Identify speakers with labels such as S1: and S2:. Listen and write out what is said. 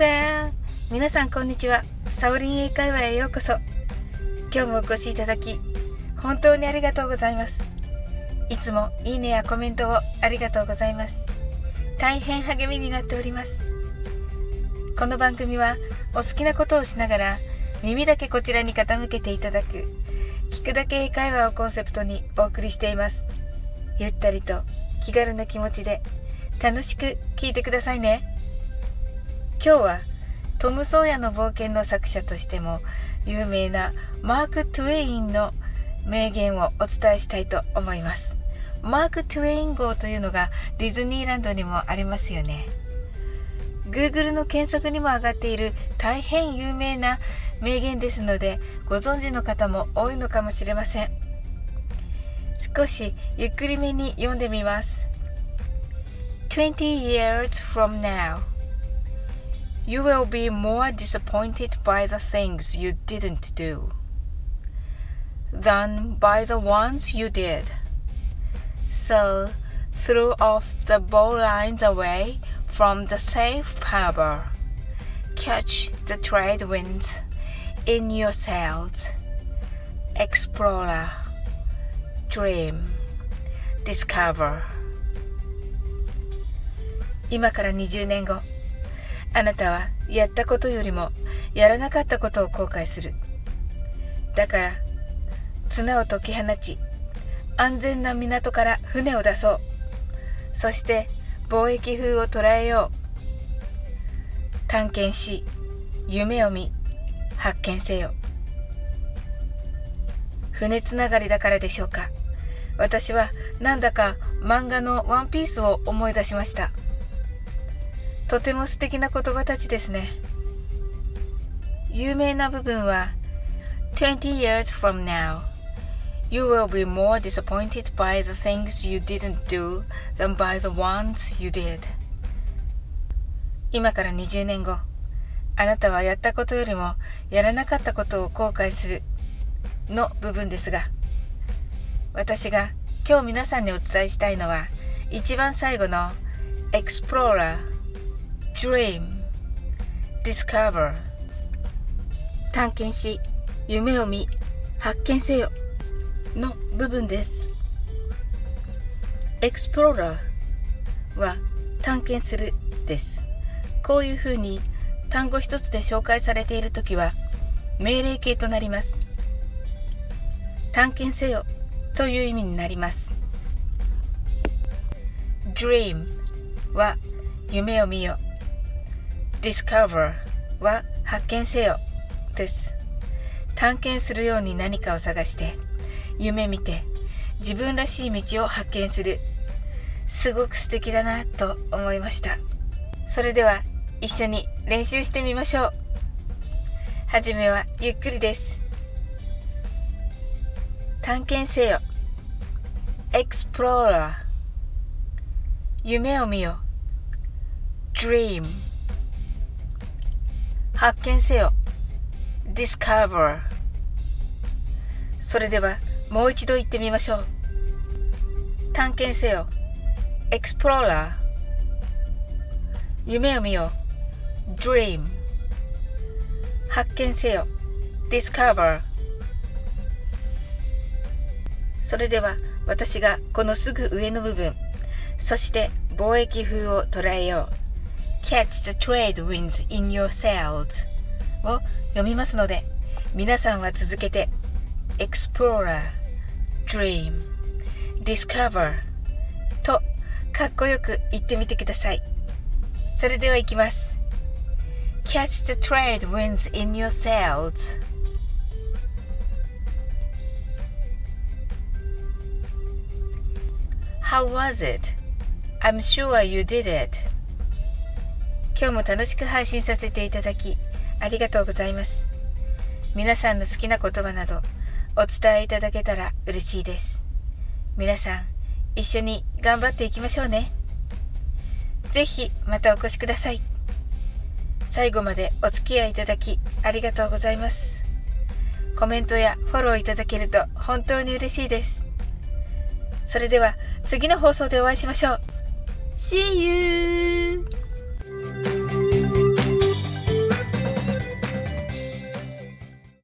S1: た皆さんこんにちは。サオリン英会話へようこそ。今日もお越しいただき本当にありがとうございます。いつもいいねやコメントをありがとうございます。大変励みになっております。この番組はお好きなことをしながら耳だけこちらに傾けていただく聞くだけ英会話をコンセプトにお送りしています。ゆったりと気軽な気持ちで楽しく聞いてくださいね。今日はトム・ソーヤの冒険の作者としても有名なマーク・トゥエインの名言をお伝えしたいと思います。マーク・トゥエイン号というのがディズニーランドにもありますよね。Google の検索にも上がっている大変有名な名言ですのでご存知の方も多いのかもしれません。少しゆっくりめに読んでみます。20 years from now. you will be more disappointed by the things you didn't do than by the ones you did. So throw off the bowlines away from the safe harbor. Catch the trade winds in your sails. Explorer, dream, discover. 今から20年後 あなたはやったことよりもやらなかったことを後悔する。だから綱を解き放ち安全な港から船を出そう。そして貿易風を捉えよう。探検し夢を見発見せよ船つながりだからでしょうか。私はなんだか漫画のワンピースを思い出しました。とても素敵な言葉たちですね。有名な部分は20 years from now You will be more disappointed by the things you didn't do than by the ones you did 今から20年後あなたはやったことよりもやらなかったことを後悔するの部分ですが私が今日皆さんにお伝えしたいのは一番最後の Explorer dream, discover 探検し夢を見発見せよの部分です。explorer は探検するです。こういうふうに単語一つで紹介されているときは命令形となります。探検せよという意味になります。dream は夢を見よ discover は発見せよです。探検するように何かを探して夢見て自分らしい道を発見する。すごく素敵だなと思いました。それでは一緒に練習してみましょう。はじめはゆっくりです。探検せよ。Explorer 夢を見よ。Dream 発見せよ。Discover それではもう一度言ってみましょう。探検せよ。Explorer 夢を見よ Dream 発見せよ。Discover それでは私がこのすぐ上の部分そして貿易風を捉えよう。Catch the trade winds in your sails を読みますので皆さんは続けて Explorer, Dream, Discover とかっこよく言ってみてくださいそれではいきます Catch the trade winds in your sails How was it? I'm sure you did it. 今日も楽しく配信させていただきありがとうございます。皆さんの好きな言葉などお伝えいただけたら嬉しいです。皆さん一緒に頑張っていきましょうね。ぜひまたお越しください。最後までお付き合いいただきありがとうございます。コメントやフォローいただけると本当に嬉しいです。それでは次の放送でお会いしましょう。See you!